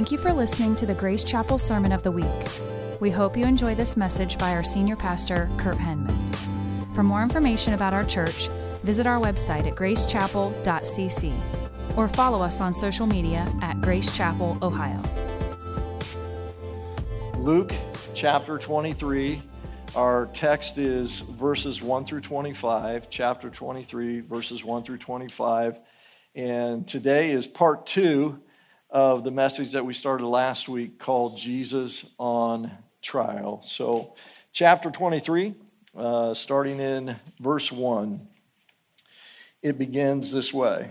Thank you for listening to the Grace Chapel Sermon of the Week. We hope you enjoy this message by our senior pastor, Kurt Henman. For more information about our church, visit our website at gracechapel.cc or follow us on social media at Grace Chapel, Ohio. Luke chapter 23. Our text is verses 1 through 25, chapter 23, verses 1 through 25. And today is part two of the message that we started last week called Jesus on Trial. So, chapter 23, uh, starting in verse 1, it begins this way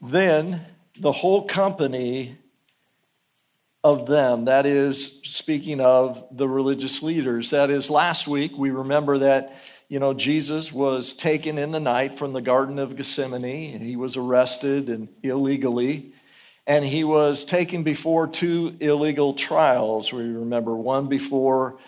Then the whole company of them, that is, speaking of the religious leaders, that is, last week we remember that you know, Jesus was taken in the night from the Garden of Gethsemane. He was arrested and illegally, and he was taken before two illegal trials. We remember one before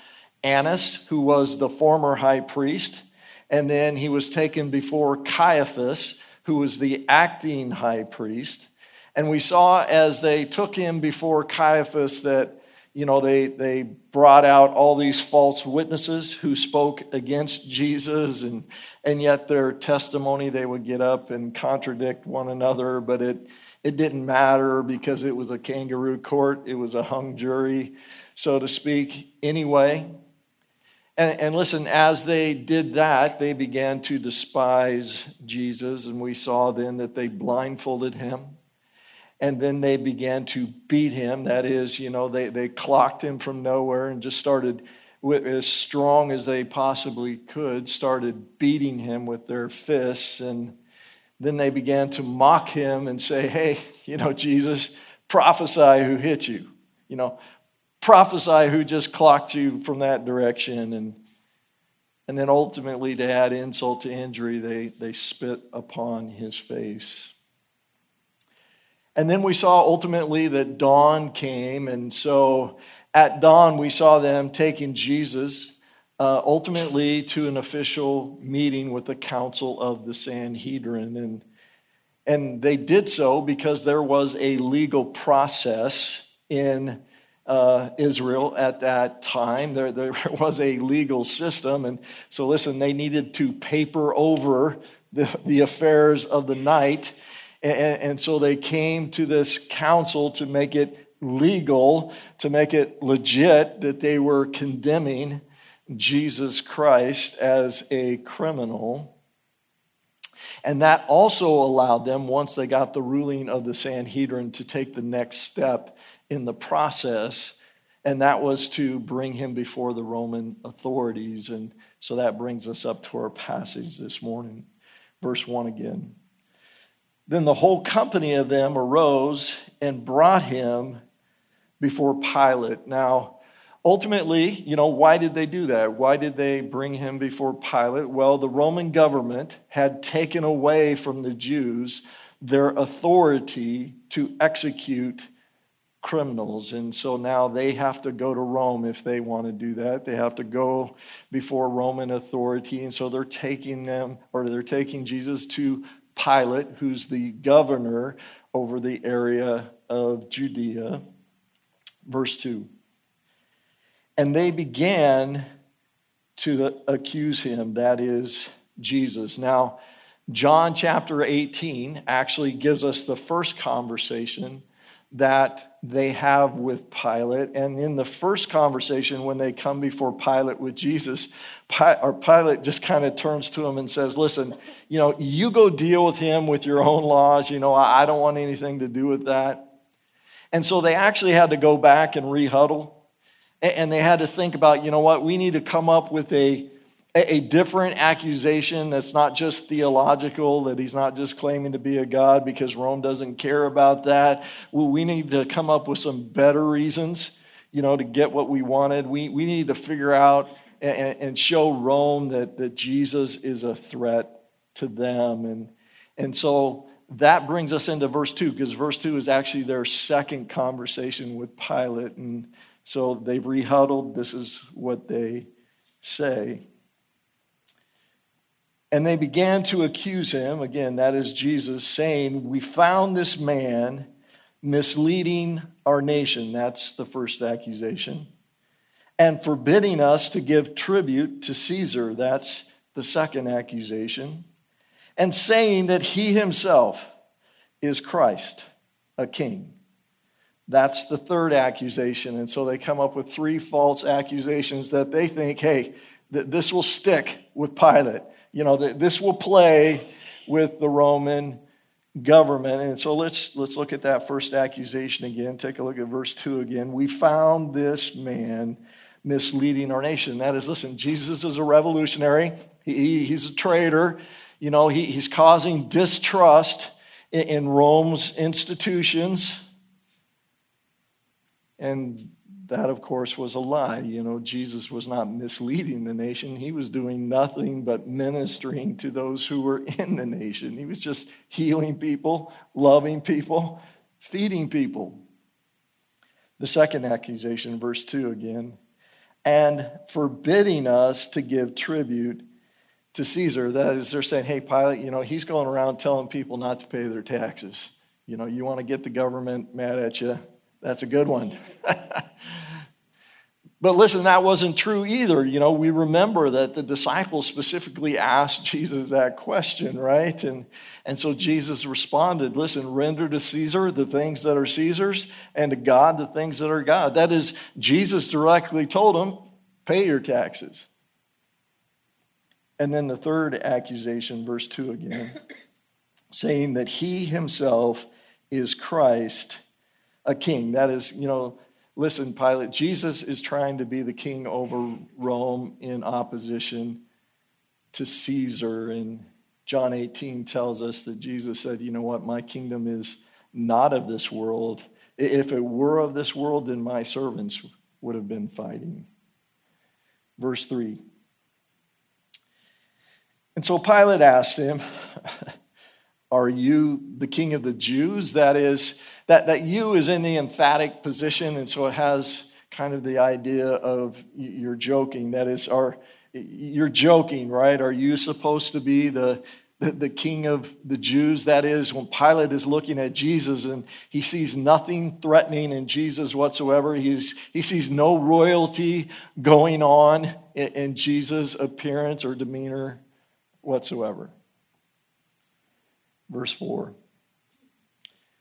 Annas, who was the former high priest, and then he was taken before Caiaphas, who was the acting high priest. And we saw as they took him before Caiaphas that you know, they, they brought out all these false witnesses who spoke against Jesus, and, and yet their testimony, they would get up and contradict one another, but it, it didn't matter because it was a kangaroo court, it was a hung jury, so to speak, anyway. And, and listen, as they did that, they began to despise Jesus, and we saw then that they blindfolded him and then they began to beat him. That is, you know, they, they clocked him from nowhere and just started, as strong as they possibly could, started beating him with their fists. And then they began to mock him and say, hey, you know, Jesus, prophesy who hit you. You know, prophesy who just clocked you from that direction. And, and then ultimately, to add insult to injury, they, they spit upon his face. And then we saw ultimately that dawn came. And so at dawn, we saw them taking Jesus uh, ultimately to an official meeting with the council of the Sanhedrin. And, and they did so because there was a legal process in uh, Israel at that time. There, there was a legal system. And so, listen, they needed to paper over the, the affairs of the night and, and so they came to this council to make it legal, to make it legit that they were condemning Jesus Christ as a criminal. And that also allowed them, once they got the ruling of the Sanhedrin, to take the next step in the process, and that was to bring him before the Roman authorities. And so that brings us up to our passage this morning. Verse 1 again. Then the whole company of them arose and brought him before Pilate. Now, ultimately, you know, why did they do that? Why did they bring him before Pilate? Well, the Roman government had taken away from the Jews their authority to execute criminals. And so now they have to go to Rome if they want to do that. They have to go before Roman authority. And so they're taking them, or they're taking Jesus to Pilate, who's the governor over the area of Judea. Verse 2. And they began to accuse him, that is, Jesus. Now, John chapter 18 actually gives us the first conversation that they have with Pilate. And in the first conversation, when they come before Pilate with Jesus, or Pilate just kind of turns to him and says, Listen, you know, you go deal with him with your own laws. You know, I don't want anything to do with that. And so they actually had to go back and rehuddle. And they had to think about, you know what, we need to come up with a a different accusation that's not just theological, that he's not just claiming to be a God because Rome doesn't care about that. We need to come up with some better reasons, you know, to get what we wanted. We, we need to figure out and, and show Rome that, that Jesus is a threat to them. And, and so that brings us into verse 2, because verse 2 is actually their second conversation with Pilate. And so they've rehuddled. This is what they say. And they began to accuse him, again, that is Jesus, saying, We found this man misleading our nation. That's the first accusation. And forbidding us to give tribute to Caesar. That's the second accusation. And saying that he himself is Christ, a king. That's the third accusation. And so they come up with three false accusations that they think, hey, that this will stick with Pilate. You know, that this will play with the Roman government. And so let's let's look at that first accusation again. Take a look at verse 2 again. We found this man misleading our nation. That is, listen, Jesus is a revolutionary. He, he's a traitor. You know, he, he's causing distrust in, in Rome's institutions. And that, of course, was a lie. You know, Jesus was not misleading the nation. He was doing nothing but ministering to those who were in the nation. He was just healing people, loving people, feeding people. The second accusation, verse 2 again, and forbidding us to give tribute to Caesar. That is, they're saying, hey, Pilate, you know, he's going around telling people not to pay their taxes. You know, you want to get the government mad at you, that's a good one. but listen, that wasn't true either. You know, we remember that the disciples specifically asked Jesus that question, right? And, and so Jesus responded listen, render to Caesar the things that are Caesar's, and to God the things that are God. That is, Jesus directly told them, pay your taxes. And then the third accusation, verse 2 again, saying that he himself is Christ a king. That is, you know, listen, Pilate, Jesus is trying to be the king over Rome in opposition to Caesar. And John 18 tells us that Jesus said, you know what, my kingdom is not of this world. If it were of this world, then my servants would have been fighting. Verse 3. And so Pilate asked him, Are you the king of the Jews? That is, that, that you is in the emphatic position, and so it has kind of the idea of you're joking. That is, are you're joking, right? Are you supposed to be the, the, the king of the Jews? That is, when Pilate is looking at Jesus and he sees nothing threatening in Jesus whatsoever, He's, he sees no royalty going on in, in Jesus' appearance or demeanor whatsoever. Verse 4.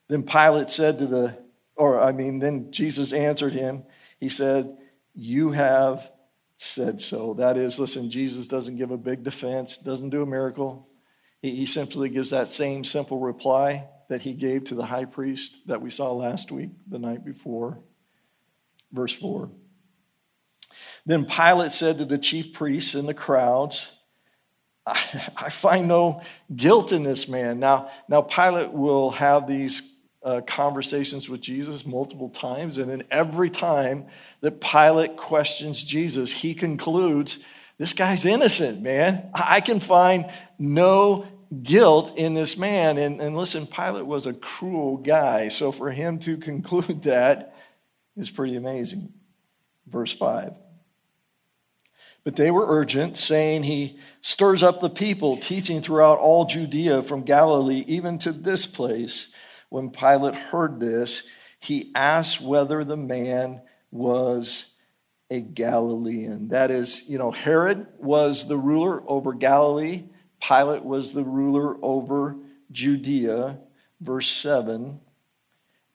Then Pilate said to the, or I mean, then Jesus answered him. He said, You have said so. That is, listen, Jesus doesn't give a big defense, doesn't do a miracle. He, he simply gives that same simple reply that he gave to the high priest that we saw last week, the night before. Verse 4. Then Pilate said to the chief priests and the crowds, I, find no guilt in this man. Now, now Pilate will have these uh, conversations with Jesus multiple times, and in every time that Pilate questions Jesus, he concludes, This guy's innocent, man. I can find no guilt in this man. And, and listen, Pilate was a cruel guy, so for him to conclude that is pretty amazing. Verse 5. But they were urgent, saying, He stirs up the people, teaching throughout all Judea from Galilee, even to this place. When Pilate heard this, he asked whether the man was a Galilean. That is, you know, Herod was the ruler over Galilee, Pilate was the ruler over Judea. Verse 7.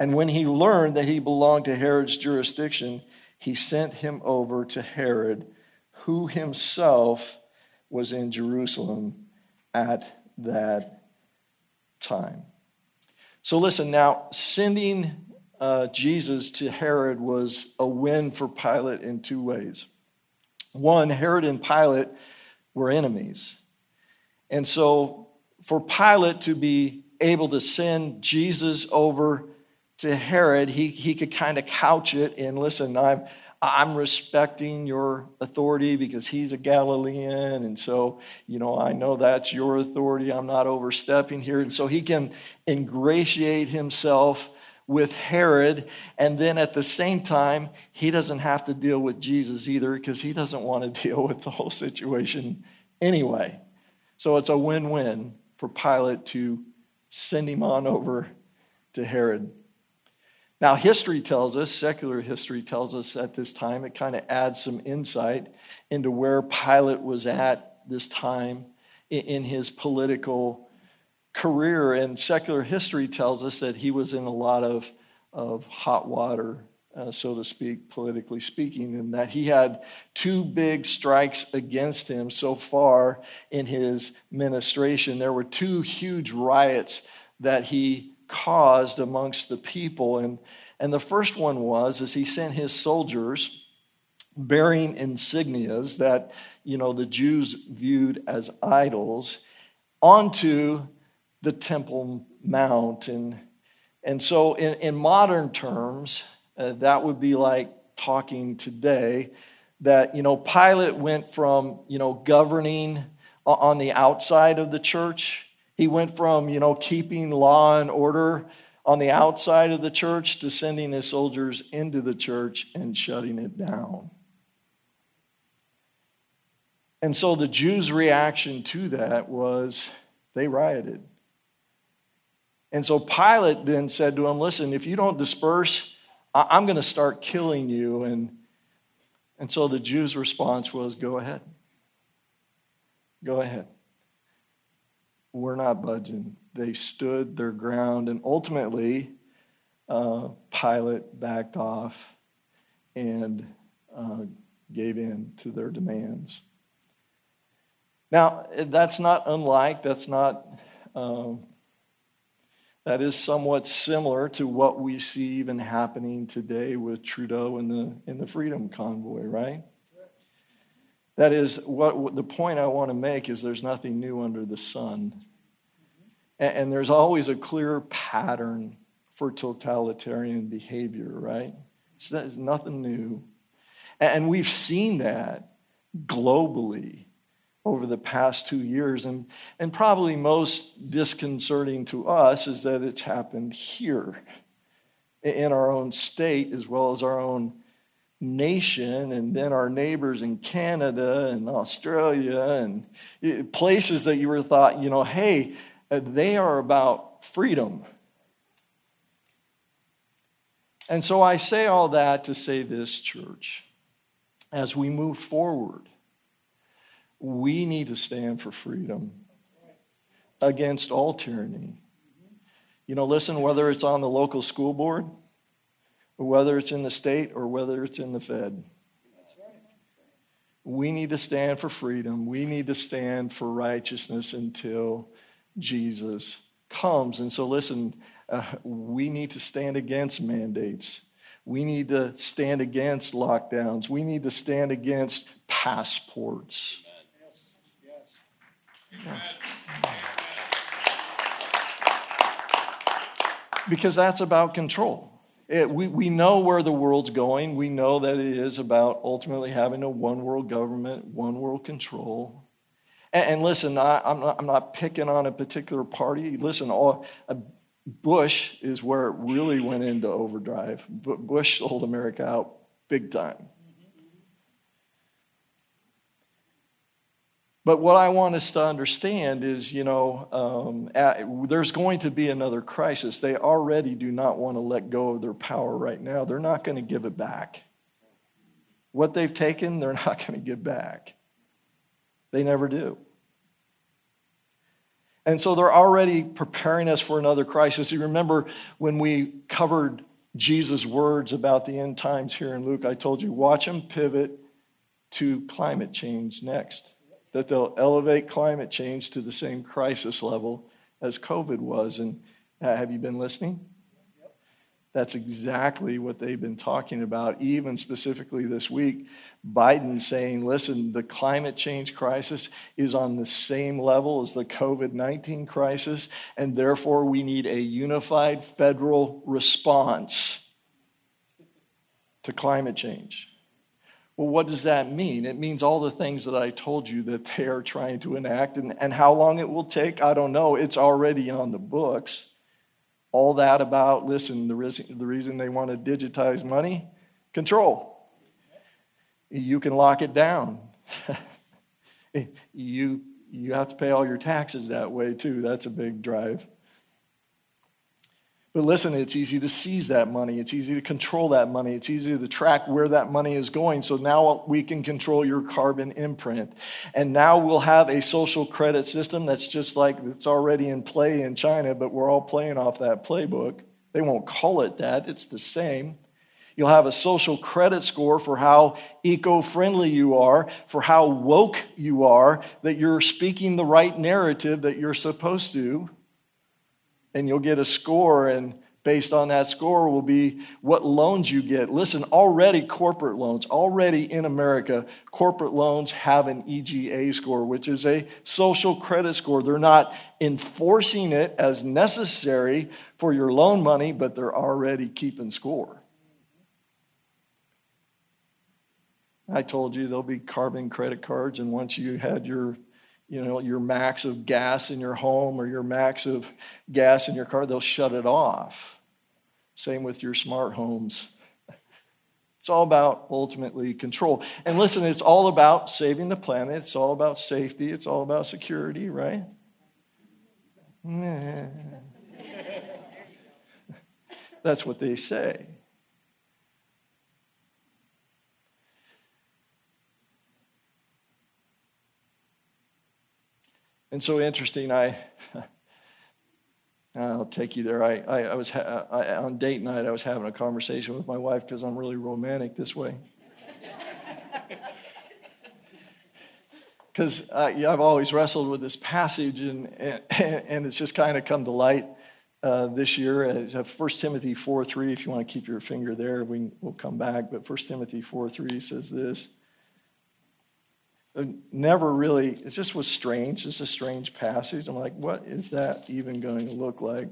And when he learned that he belonged to Herod's jurisdiction, he sent him over to Herod who himself was in Jerusalem at that time. So, listen now, sending uh, Jesus to Herod was a win for Pilate in two ways. One, Herod and Pilate were enemies. And so, for Pilate to be able to send Jesus over to Herod, he, he could kind of couch it in listen, I'm, I'm respecting your authority because he's a Galilean. And so, you know, I know that's your authority. I'm not overstepping here. And so he can ingratiate himself with Herod. And then at the same time, he doesn't have to deal with Jesus either because he doesn't want to deal with the whole situation anyway. So it's a win win for Pilate to send him on over to Herod. Now, history tells us, secular history tells us at this time, it kind of adds some insight into where Pilate was at this time in his political career. And secular history tells us that he was in a lot of, of hot water, uh, so to speak, politically speaking, and that he had two big strikes against him so far in his ministration. There were two huge riots that he caused amongst the people. And, and the first one was as he sent his soldiers bearing insignias that you know the Jews viewed as idols onto the Temple Mount. And, and so, in, in modern terms, uh, that would be like talking today that, you know, Pilate went from, you know, governing on the outside of the church he went from, you know, keeping law and order on the outside of the church to sending his soldiers into the church and shutting it down. And so the Jews' reaction to that was they rioted. And so Pilate then said to him, Listen, if you don't disperse, I'm going to start killing you. And, and so the Jews' response was, Go ahead. Go ahead were not budging. They stood their ground, and ultimately, uh, Pilate backed off and uh, gave in to their demands. Now, that's not unlike, that's not, um, that is somewhat similar to what we see even happening today with Trudeau in the, in the Freedom Convoy, right? That is, what the point I want to make is there's nothing new under the sun. And, and there's always a clear pattern for totalitarian behavior, right? So that's nothing new. And we've seen that globally over the past two years. And, and probably most disconcerting to us is that it's happened here in our own state as well as our own nation and then our neighbors in Canada and Australia and places that you were thought, you know, hey, uh, they are about freedom. And so I say all that to say this, church. As we move forward, we need to stand for freedom against all tyranny. You know, listen, whether it's on the local school board, whether it's in the state, or whether it's in the Fed. We need to stand for freedom. We need to stand for righteousness until Jesus comes. And so, listen, uh, we need to stand against mandates. We need to stand against lockdowns. We need to stand against passports. Yes. Yes. Because that's about control. It, we, we know where the world's going. We know that it is about ultimately having a one world government, one world control. And, and listen, I, am not, I'm not picking on a particular party. Listen, all, uh, Bush is where it really went into overdrive. Bush sold America out big time. But what I want us to understand is, you know, um, at, there's going to be another crisis. They already do not want to let go of their power right now. They're not going to give it back. What they've taken, they're not going to give back. They never do. And so they're already preparing us for another crisis. You remember when we covered Jesus' words about the end times here in Luke, I told you, watch them pivot to climate change next. That they'll elevate climate change to the same crisis level as COVID was. And uh, have you been listening? That's exactly what they've been talking about, even specifically this week. Biden saying, listen, the climate change crisis is on the same level as the COVID 19 crisis, and therefore we need a unified federal response to climate change. Well, what does that mean? It means all the things that I told you that they are trying to enact, and, and how long it will take, I don't know. It's already on the books all that about, listen, the reason, the reason they want to digitize money? Control. You can lock it down. you, you have to pay all your taxes that way, too. That's a big drive. But listen, it's easy to seize that money. It's easy to control that money. It's easy to track where that money is going. So now we can control your carbon imprint. And now we'll have a social credit system that's just like it's already in play in China, but we're all playing off that playbook. They won't call it that, it's the same. You'll have a social credit score for how eco friendly you are, for how woke you are, that you're speaking the right narrative that you're supposed to and you'll get a score and based on that score will be what loans you get. Listen, already corporate loans, already in America, corporate loans have an EGA score, which is a social credit score. They're not enforcing it as necessary for your loan money, but they're already keeping score. I told you there'll be carbon credit cards, and once you had your you know, your max of gas in your home or your max of gas in your car, they'll shut it off. Same with your smart homes. It's all about ultimately control. And listen, it's all about saving the planet. It's all about safety. It's all about security, right? That's what they say. And so interesting, I, I'll take you there. I, I, I was ha- I, on date night, I was having a conversation with my wife because I'm really romantic this way. Because uh, yeah, I've always wrestled with this passage, and, and, and it's just kind of come to light uh, this year. Uh, 1 Timothy 4 3, if you want to keep your finger there, we, we'll come back. But 1 Timothy 4 3 says this never really, it just was strange. It's a strange passage. I'm like, what is that even going to look like?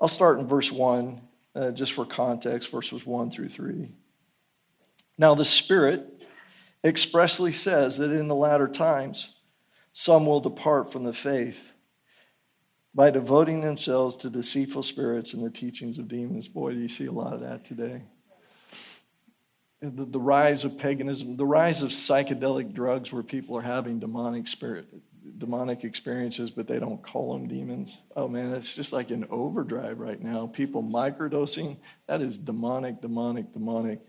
I'll start in verse 1, uh, just for context, verses 1 through 3. Now, the Spirit expressly says that in the latter times, some will depart from the faith by devoting themselves to deceitful spirits and the teachings of demons. Boy, do you see a lot of that today the, the rise of paganism, the rise of psychedelic drugs where people are having demonic spirit, demonic experiences, but they don't call them demons. Oh man, it's just like an overdrive right now. People microdosing, that is demonic, demonic, demonic.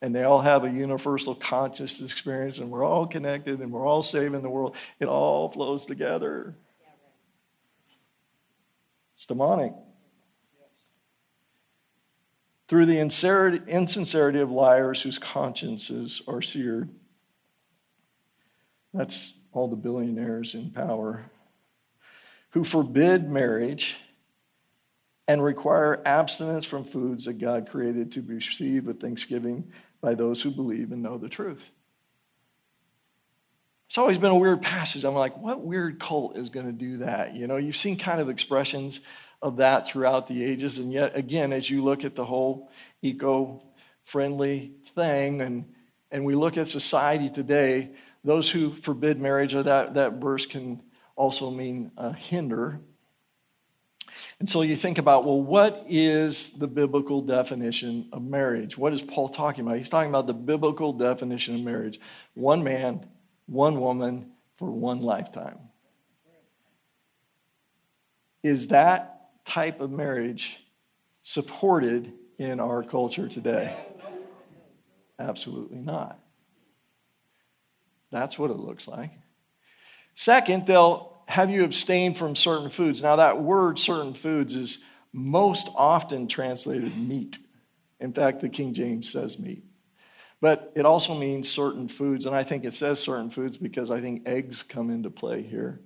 And they all have a universal conscious experience, and we're all connected and we're all saving the world. It all flows together. It's demonic through the insincerity of liars whose consciences are seared. That's all the billionaires in power who forbid marriage and require abstinence from foods that God created to be received with thanksgiving by those who believe and know the truth. It's always been a weird passage. I'm like, what weird cult is going to do that? You know, you've seen kind of expressions of that throughout the ages. And yet, again, as you look at the whole eco friendly thing and, and we look at society today, those who forbid marriage, or that, that verse can also mean uh, hinder. And so you think about, well, what is the biblical definition of marriage? What is Paul talking about? He's talking about the biblical definition of marriage one man, one woman for one lifetime. Is that type of marriage supported in our culture today? Absolutely not. That's what it looks like. Second, they'll have you abstain from certain foods. Now, that word certain foods is most often translated meat. In fact, the King James says meat. But it also means certain foods, and I think it says certain foods because I think eggs come into play here.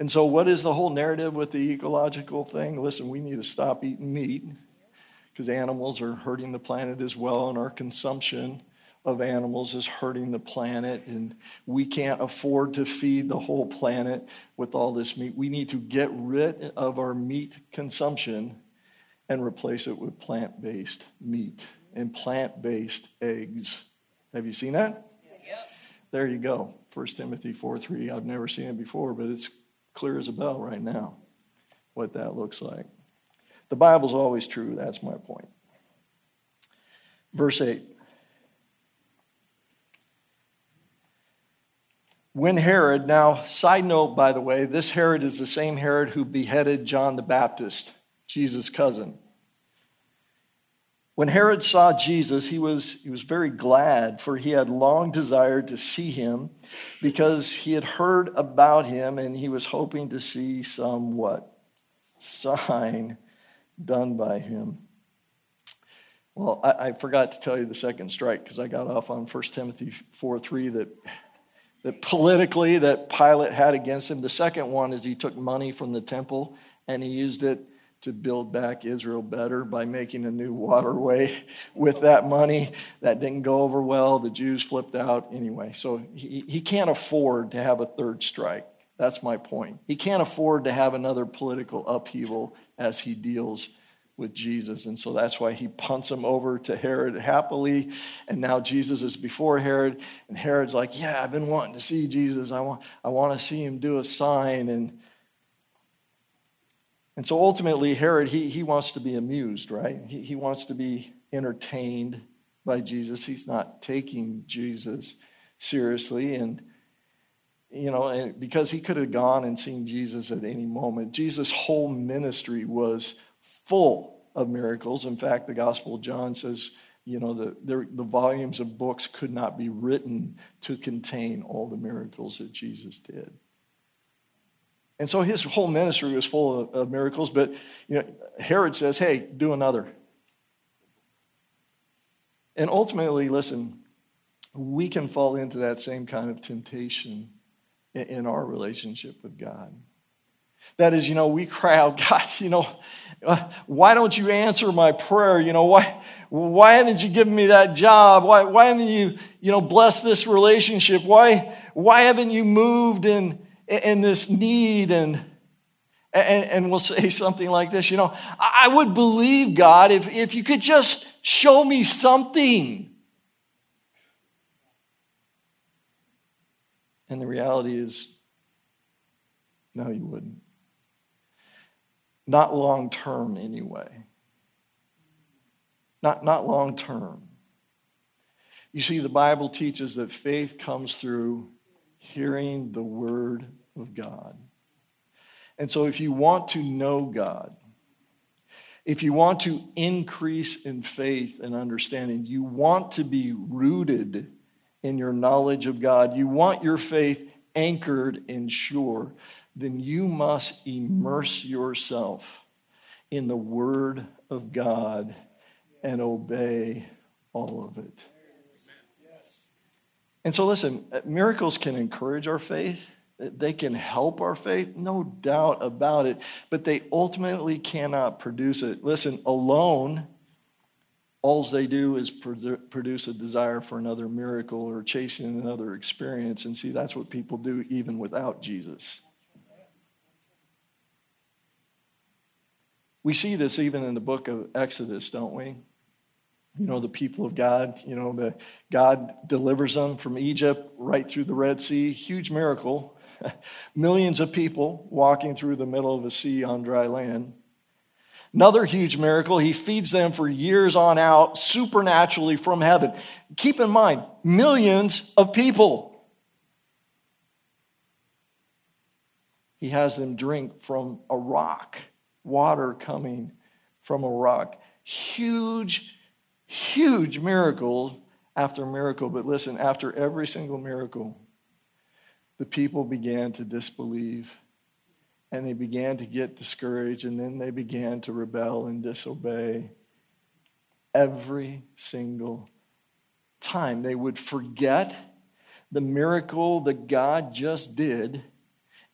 And so, what is the whole narrative with the ecological thing? Listen, we need to stop eating meat because animals are hurting the planet as well, and our consumption of animals is hurting the planet, and we can't afford to feed the whole planet with all this meat. We need to get rid of our meat consumption and replace it with plant based meat and plant based eggs. Have you seen that? Yes. There you go. 1 Timothy 4 3. I've never seen it before, but it's clear as a bell right now what that looks like. The Bible's always true, that's my point. Verse 8. when Herod, now, side note, by the way, this Herod is the same Herod who beheaded John the Baptist, Jesus' cousin. When Herod saw Jesus, he was, he was very glad, for he had long desired to see him because he had heard about him and he was hoping to see some what? Sign done by him. Well, I, I forgot to tell you the second strike because I got off on 1 Timothy 4 3 that that politically that Pilate had against him. The second one is he took money from the temple and he used it to build back Israel better by making a new waterway with that money. That didn't go over well. The Jews flipped out anyway. So he, he can't afford to have a third strike. That's my point. He can't afford to have another political upheaval as he deals with Jesus. And so that's why he punts him over to Herod happily. And now Jesus is before Herod. And Herod's like, Yeah, I've been wanting to see Jesus. I want, I want to see him do a sign. And, and so ultimately, Herod, he, he wants to be amused, right? He, he wants to be entertained by Jesus. He's not taking Jesus seriously. And you know, because he could have gone and seen Jesus at any moment. Jesus' whole ministry was full of miracles. In fact, the Gospel of John says, you know, the, the, the, volumes of books could not be written to contain all the miracles that Jesus did. And so his whole ministry was full of, of miracles, but you know, Herod says, hey, do another. And ultimately, listen, we can fall into that same kind of temptation in, in our relationship with God. That is, you know, we cry out, God, you know, uh, why don't you answer my prayer? You know, why, why haven't you given me that job? Why, why haven't you, you know, blessed this relationship? Why, why haven't you moved in, in this need? And, and, and we'll say something like this, you know, I would believe, God, if, if you could just show me something. And the reality is, no, you wouldn't. Not long term, anyway. Not, not long term. You see, the Bible teaches that faith comes through hearing the Word of God. And so, if you want to know God, if you want to increase in faith and understanding, you want to be rooted in your knowledge of God, you want your faith anchored and sure, then you must immerse yourself in the Word of God and obey all of it. And so, listen, miracles can encourage our faith. They can help our faith, no doubt about it, but they ultimately cannot produce it. Listen, alone, all they do is produce a desire for another miracle or chasing another experience. And see, that's what people do even without Jesus. We see this even in the book of Exodus, don't we? You know, the people of God, you know, the, God delivers them from Egypt right through the Red Sea. Huge miracle. Millions of people walking through the middle of a sea on dry land. Another huge miracle, he feeds them for years on out supernaturally from heaven. Keep in mind, millions of people. He has them drink from a rock water coming from a rock. Huge, huge miracle after miracle. But listen, after every single miracle, the people began to disbelieve and they began to get discouraged and then they began to rebel and disobey every single time. They would forget the miracle that God just did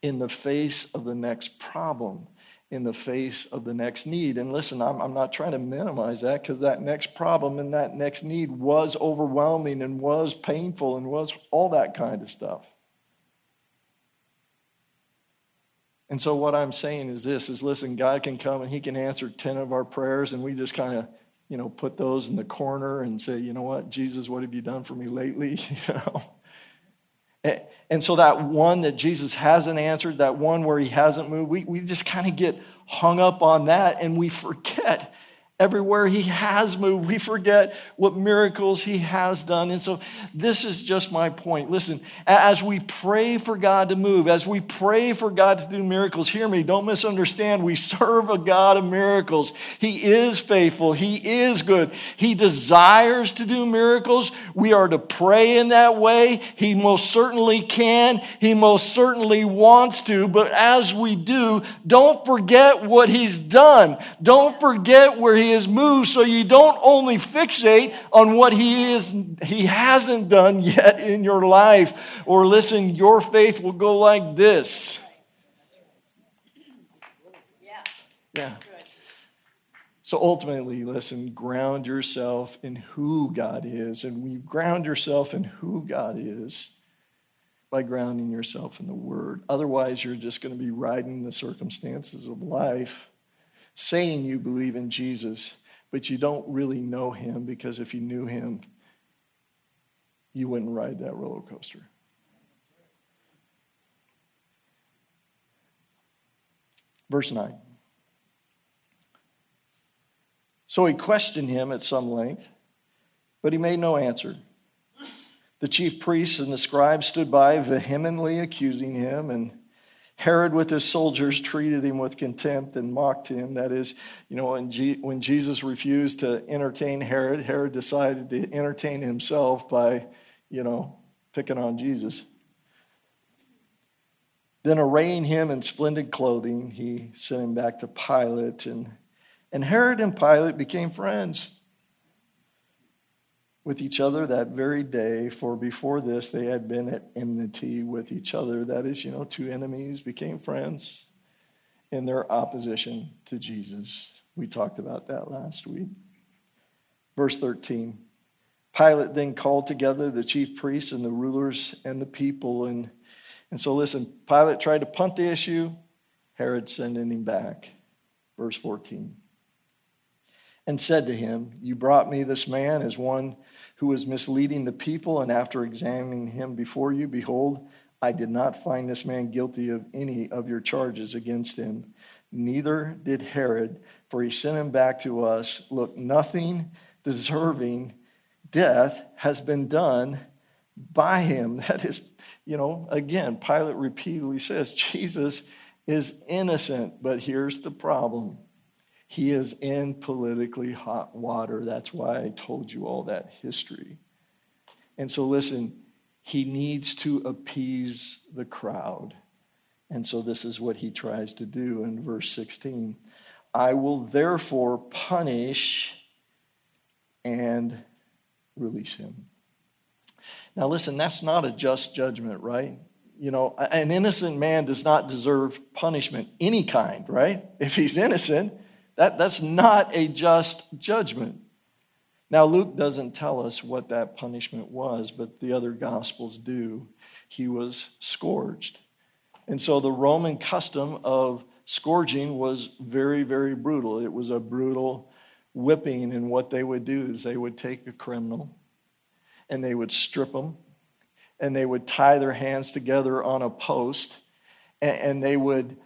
in the face of the next problem in the face of the next need. And listen, I'm, I'm not trying to minimize that because that next problem and that next need was overwhelming and was painful and was all that kind of stuff. And so what I'm saying is this is listen, God can come and he can answer 10 of our prayers and we just kind of, you know, put those in the corner and say, you know what, Jesus, what have you done for me lately? You know. And so that one that Jesus hasn't answered, that one where he hasn't moved, we, we just kind of get hung up on that and we forget everywhere he has moved. We forget what miracles he has done. And so, this is just my point. Listen, as we pray for God to move, as we pray for God to do miracles, hear me, don't misunderstand. We serve a God of miracles. He is faithful, He is good. He desires to do miracles. We are to pray in that way. He most certainly can, He most certainly wants to. But as we do, don't forget what He's done. Don't forget where He he has moved so you don't only fixate on what he is he hasn't done yet in your life. Or listen your faith will go like this. Yeah. Yeah. So ultimately listen ground yourself in who god is. And when you ground yourself in who god is by grounding yourself in the word. Otherwise you're just going to be riding the circumstances of life saying you believe in Jesus, but you don't really know him because if you knew him, you wouldn't ride that roller coaster. Verse 9. So he questioned him at some length, but he made no answer. The chief priests and the scribes stood by, vehemently accusing him, and Herod, with his soldiers, treated him with contempt and mocked him. That is, you know, when, G- when Jesus refused to entertain Herod, Herod decided to entertain himself by, you know, picking on Jesus. Then, arraying him in splendid clothing, he sent him back to Pilate. And, and Herod and Pilate became friends with each other that very day, for before this they had been at enmity with each other. That is, you know, two enemies became friends in their opposition to Jesus. We talked about that last week. Verse 13 Pilate then called together the chief priests and the rulers and the people. And, and so, listen, Pilate tried to punt the issue, Herod sending him back. Verse 14 and said to him, You brought me this man as one who was misleading the people, and after examining him before you, behold, I did not find this man guilty of any of your charges against him. Neither did Herod, for he sent him back to us. Look, nothing deserving death has been done by him. That is, you know, again, Pilate repeatedly says Jesus is innocent, but here's the problem he is in politically hot water. That's why I told you all that history. And so, listen, he needs to appease the crowd. And so, this is what he tries to do in verse 16 I will therefore punish and release him. Now, listen, that's not a just judgment, right? You know, an innocent man does not deserve punishment, any kind, right? If he's innocent, that, that's not a just judgment. Now, Luke doesn't tell us what that punishment was, but the other gospels do. He was scourged. And so the Roman custom of scourging was very, very brutal. It was a brutal whipping, and what they would do is they would take a criminal and they would strip them and they would tie their hands together on a post and, and they would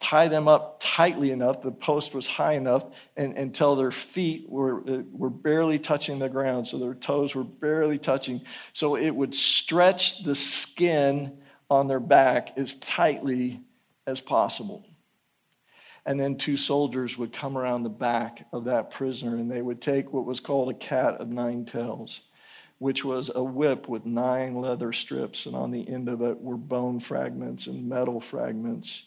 tie them up tightly enough, the post was high enough, and, until their feet were, uh, were barely touching the ground. So their toes were barely touching. So it would stretch the skin on their back as tightly as possible. And then two soldiers would come around the back of that prisoner and they would take what was called a cat of nine tails, which was a whip with nine leather strips. And on the end of it were bone fragments and metal fragments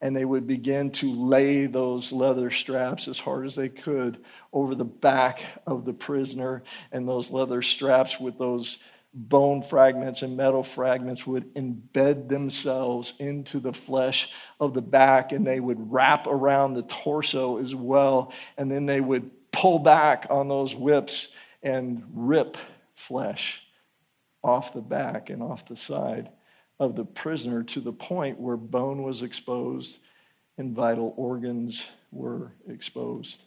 and they would begin to lay those leather straps as hard as they could over the back of the prisoner. And those leather straps with those bone fragments and metal fragments would embed themselves into the flesh of the back and they would wrap around the torso as well. And then they would pull back on those whips and rip flesh off the back and off the side of the prisoner to the point where bone was exposed and vital organs were exposed.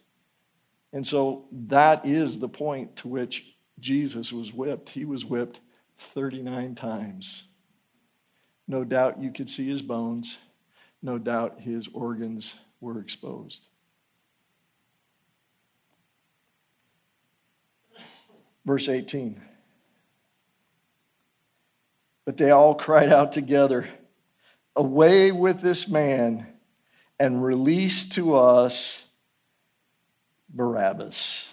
And so that is the point to which Jesus was whipped. He was whipped 39 times. No doubt you could see his bones. No doubt his organs were exposed. Verse 18. But they all cried out together, Away with this man, and release to us Barabbas.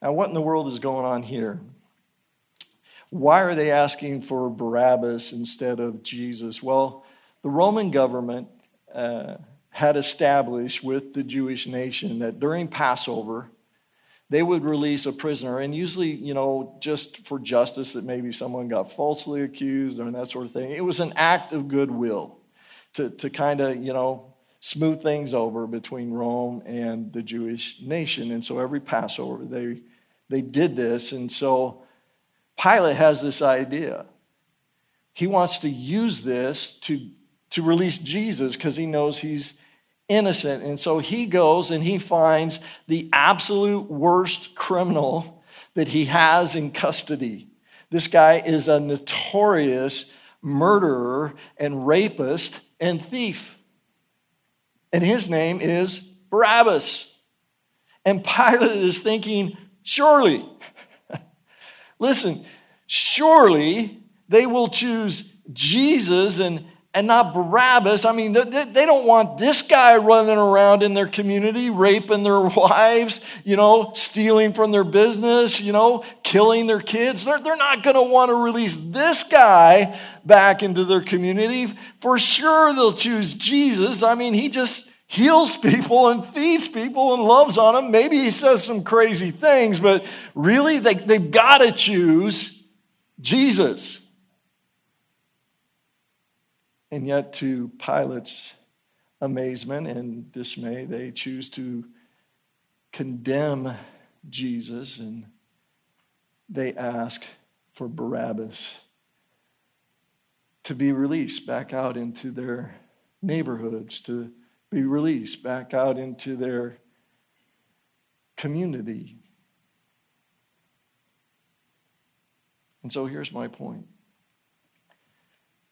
Now, what in the world is going on here? Why are they asking for Barabbas instead of Jesus? Well, the Roman government uh, had established with the Jewish nation that during Passover, they would release a prisoner, and usually, you know, just for justice that maybe someone got falsely accused or that sort of thing. It was an act of goodwill to, to kind of, you know, smooth things over between Rome and the Jewish nation. And so every Passover, they, they did this. And so Pilate has this idea. He wants to use this to, to release Jesus because he knows he's innocent. And so he goes and he finds the absolute worst criminal that he has in custody. This guy is a notorious murderer and rapist and thief. And his name is Barabbas. And Pilate is thinking, surely, listen, surely they will choose Jesus and and not Barabbas. I mean, they don't want this guy running around in their community, raping their wives, you know, stealing from their business, you know, killing their kids. They're, not going to want to release this guy back into their community. For sure, they'll choose Jesus. I mean, he just heals people and feeds people and loves on them. Maybe he says some crazy things, but really, they, they've got to choose Jesus. And yet, to Pilate's amazement and dismay, they choose to condemn Jesus and they ask for Barabbas to be released back out into their neighborhoods, to be released back out into their community. And so here's my point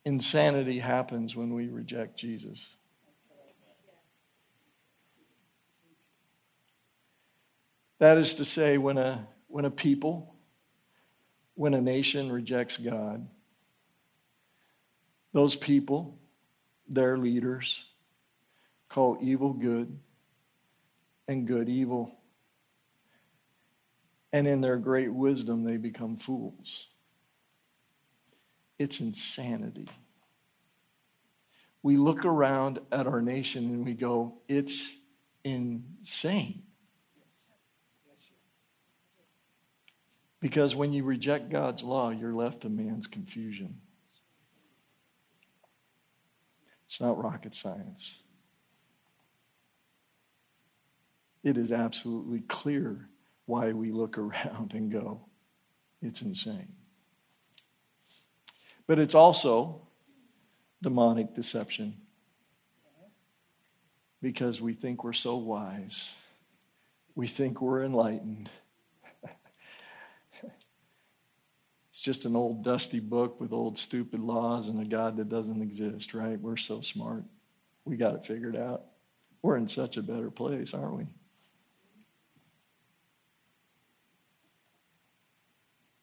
insanity happens when we reject Jesus. That is to say, when a, when a people, when a nation rejects God, those people, their leaders, call evil good and good evil. And in their great wisdom, they become fools. It's insanity. We look around at our nation and we go, it's insane. Because when you reject God's law, you're left to man's confusion. It's not rocket science. It is absolutely clear why we look around and go, it's insane. But it's also demonic deception because we think we're so wise. We think we're enlightened. it's just an old dusty book with old stupid laws and a God that doesn't exist, right? We're so smart. We got it figured out. We're in such a better place, aren't we?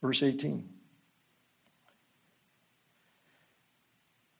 Verse 18.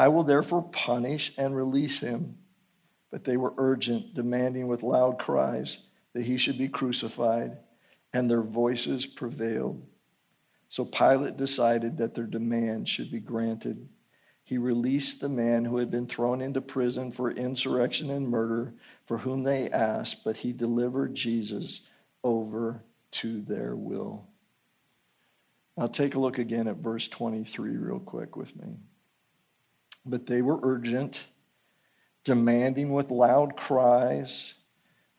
I will therefore punish and release him. But they were urgent, demanding with loud cries that he should be crucified, and their voices prevailed. So Pilate decided that their demand should be granted. He released the man who had been thrown into prison for insurrection and murder, for whom they asked, but he delivered Jesus over to their will. Now take a look again at verse 23 real quick with me. But they were urgent, demanding with loud cries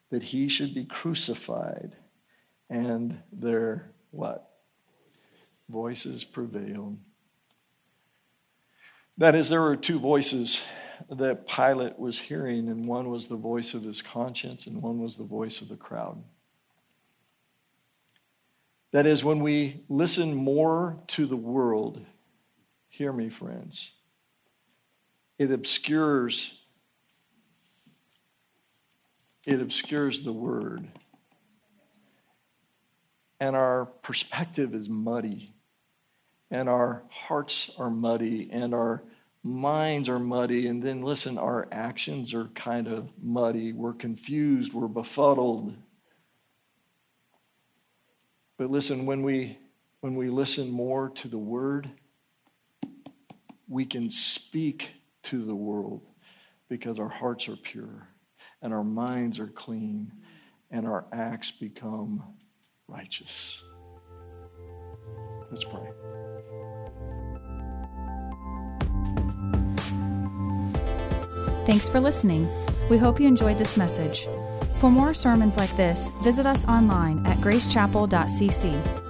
that he should be crucified. And their what? voices prevailed. That is, there were two voices that Pilate was hearing, and one was the voice of his conscience, and one was the voice of the crowd. That is, when we listen more to the world, hear me, friends, it obscures it obscures the word. And our perspective is muddy, and our hearts are muddy, and our minds are muddy. And then, listen, our actions are kind of muddy. We're confused, we're befuddled. But listen, when we, when we listen more to the word, we can speak to the world because our hearts are pure and our minds are clean and our acts become righteous. Let's pray. Thanks for listening. We hope you enjoyed this message. For more sermons like this, visit us online at gracechapel.cc